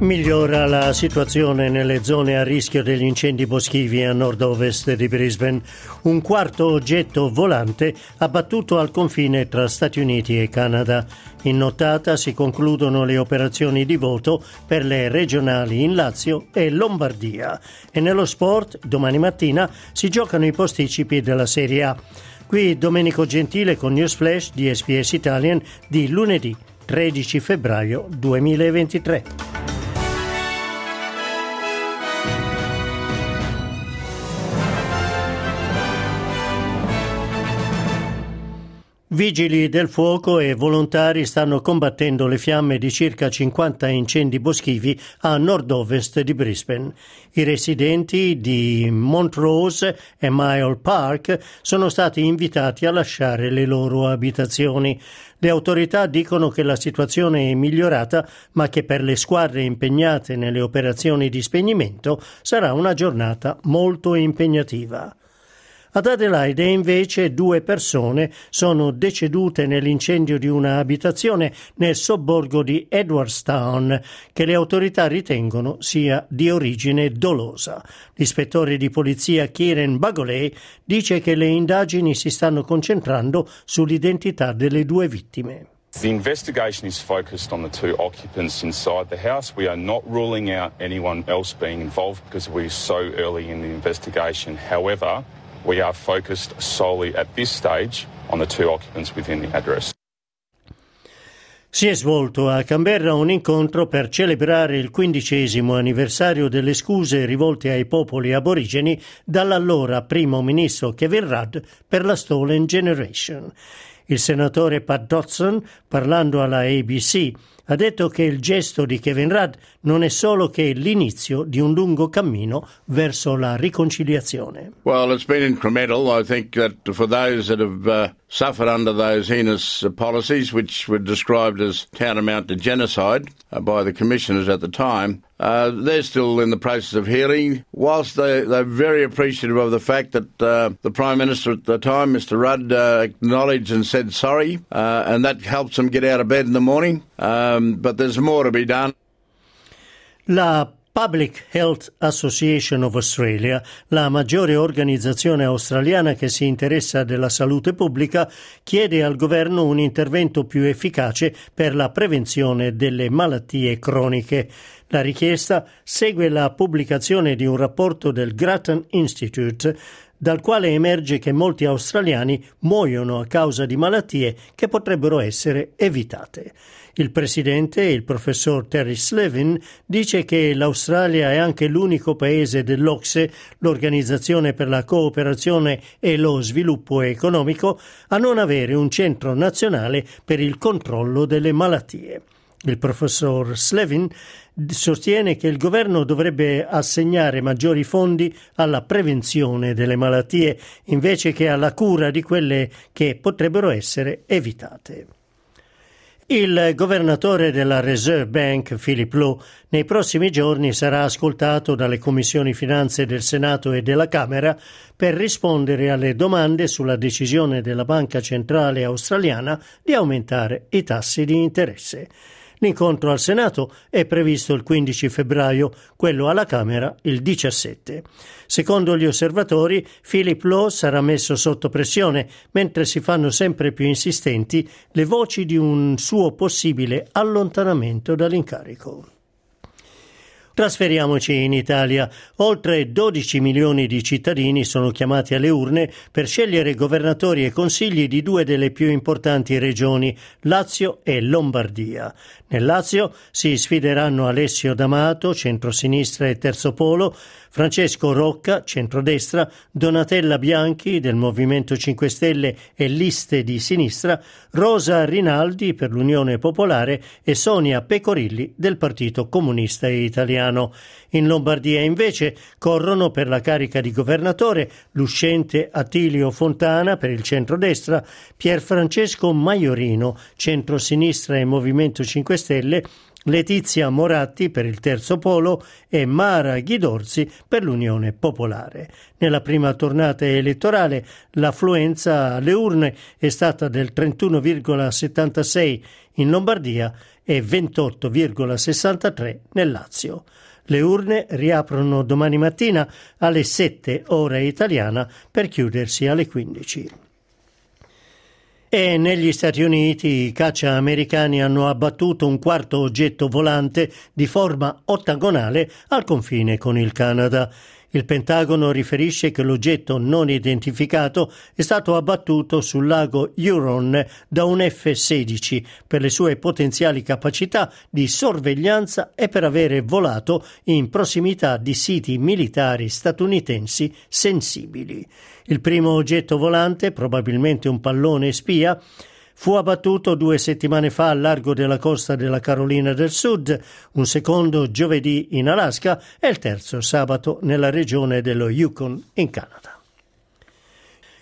Migliora la situazione nelle zone a rischio degli incendi boschivi a nord-ovest di Brisbane. Un quarto oggetto volante abbattuto al confine tra Stati Uniti e Canada. In nottata si concludono le operazioni di voto per le regionali in Lazio e Lombardia. E nello sport, domani mattina, si giocano i posticipi della Serie A. Qui Domenico Gentile con News Flash di SPS Italian di lunedì 13 febbraio 2023. Vigili del fuoco e volontari stanno combattendo le fiamme di circa 50 incendi boschivi a nord-ovest di Brisbane. I residenti di Montrose e Mile Park sono stati invitati a lasciare le loro abitazioni. Le autorità dicono che la situazione è migliorata, ma che per le squadre impegnate nelle operazioni di spegnimento sarà una giornata molto impegnativa. Ad Adelaide invece due persone sono decedute nell'incendio di una abitazione nel sobborgo di Edwardstown che le autorità ritengono sia di origine dolosa. L'ispettore di polizia Kieran Bagoley dice che le indagini si stanno concentrando sull'identità delle due vittime. The investigation is focused on the two occupants inside the house. We are not ruling out anyone else being involved because we're so early in the investigation. However, We are focused solely at this stage on the two occupants within the address. Si è svolto a Canberra un incontro per celebrare il quindicesimo anniversario delle scuse rivolte ai popoli aborigeni dall'allora primo ministro Kevin Rudd per la Stolen Generation. Il senatore Pat Dodson, parlando alla ABC, ha detto che il gesto di Kevin Rudd non è solo che l'inizio di un lungo cammino verso la riconciliazione. Well, it's been incremental. I think that for those that have uh, suffered under those heinous policies, which were described as tantamount to genocide uh, by the commissioners at the time, uh, they're still in the process of healing. Whilst they, they're very appreciative of the fact that uh, the Prime Minister at the time, Mr Rudd, uh, acknowledged and said sorry, uh, and that helps them get out of bed in the morning. Um, but there's more to be done. La Public Health Association of Australia, la maggiore organizzazione australiana che si interessa della salute pubblica, chiede al governo un intervento più efficace per la prevenzione delle malattie croniche. La richiesta segue la pubblicazione di un rapporto del Grattan Institute dal quale emerge che molti australiani muoiono a causa di malattie che potrebbero essere evitate. Il presidente, il professor Terry Slevin, dice che l'Australia è anche l'unico paese dell'OCSE, l'Organizzazione per la cooperazione e lo sviluppo economico, a non avere un centro nazionale per il controllo delle malattie. Il professor Slevin sostiene che il governo dovrebbe assegnare maggiori fondi alla prevenzione delle malattie invece che alla cura di quelle che potrebbero essere evitate. Il governatore della Reserve Bank, Philip Lowe, nei prossimi giorni sarà ascoltato dalle commissioni finanze del Senato e della Camera per rispondere alle domande sulla decisione della Banca Centrale Australiana di aumentare i tassi di interesse. L'incontro al Senato è previsto il 15 febbraio, quello alla Camera il 17. Secondo gli osservatori, Philip Lowe sarà messo sotto pressione, mentre si fanno sempre più insistenti le voci di un suo possibile allontanamento dall'incarico. Trasferiamoci in Italia. Oltre 12 milioni di cittadini sono chiamati alle urne per scegliere governatori e consigli di due delle più importanti regioni, Lazio e Lombardia. Nel Lazio si sfideranno Alessio D'Amato, centrosinistra e terzo polo, Francesco Rocca, centrodestra, Donatella Bianchi del Movimento 5 Stelle e liste di sinistra, Rosa Rinaldi per l'Unione Popolare e Sonia Pecorilli del Partito Comunista Italiano. Milano. In Lombardia invece corrono per la carica di governatore l'uscente Attilio Fontana per il centrodestra, Pier Francesco Maiorino, centrosinistra e Movimento 5 Stelle, Letizia Moratti per il terzo polo e Mara Ghidorzi per l'Unione Popolare. Nella prima tornata elettorale l'affluenza alle urne è stata del 31,76 in Lombardia e 28,63 nel Lazio. Le urne riaprono domani mattina alle 7 ora italiana per chiudersi alle 15. E negli Stati Uniti i caccia americani hanno abbattuto un quarto oggetto volante di forma ottagonale al confine con il Canada. Il Pentagono riferisce che l'oggetto non identificato è stato abbattuto sul lago Huron da un F-16 per le sue potenziali capacità di sorveglianza e per avere volato in prossimità di siti militari statunitensi sensibili. Il primo oggetto volante, probabilmente un pallone spia, fu abbattuto due settimane fa al largo della costa della Carolina del Sud, un secondo giovedì in Alaska e il terzo sabato nella regione dello Yukon in Canada.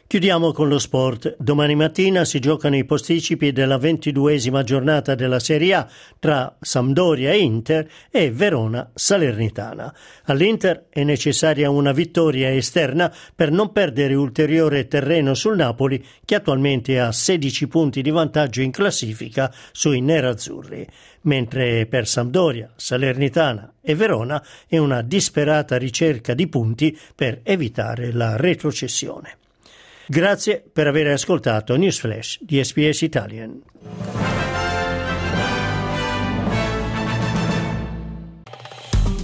Chiudiamo con lo sport. Domani mattina si giocano i posticipi della ventiduesima giornata della Serie A tra Sampdoria e Inter e Verona Salernitana. All'Inter è necessaria una vittoria esterna per non perdere ulteriore terreno sul Napoli che attualmente ha 16 punti di vantaggio in classifica sui nerazzurri, mentre per Sampdoria, Salernitana e Verona è una disperata ricerca di punti per evitare la retrocessione. Grazie per aver ascoltato News Flash di SBS Italian.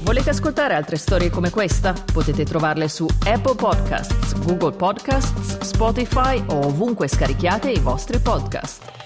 Volete ascoltare altre storie come questa? Potete trovarle su Apple Podcasts, Google Podcasts, Spotify o ovunque scarichiate i vostri podcast.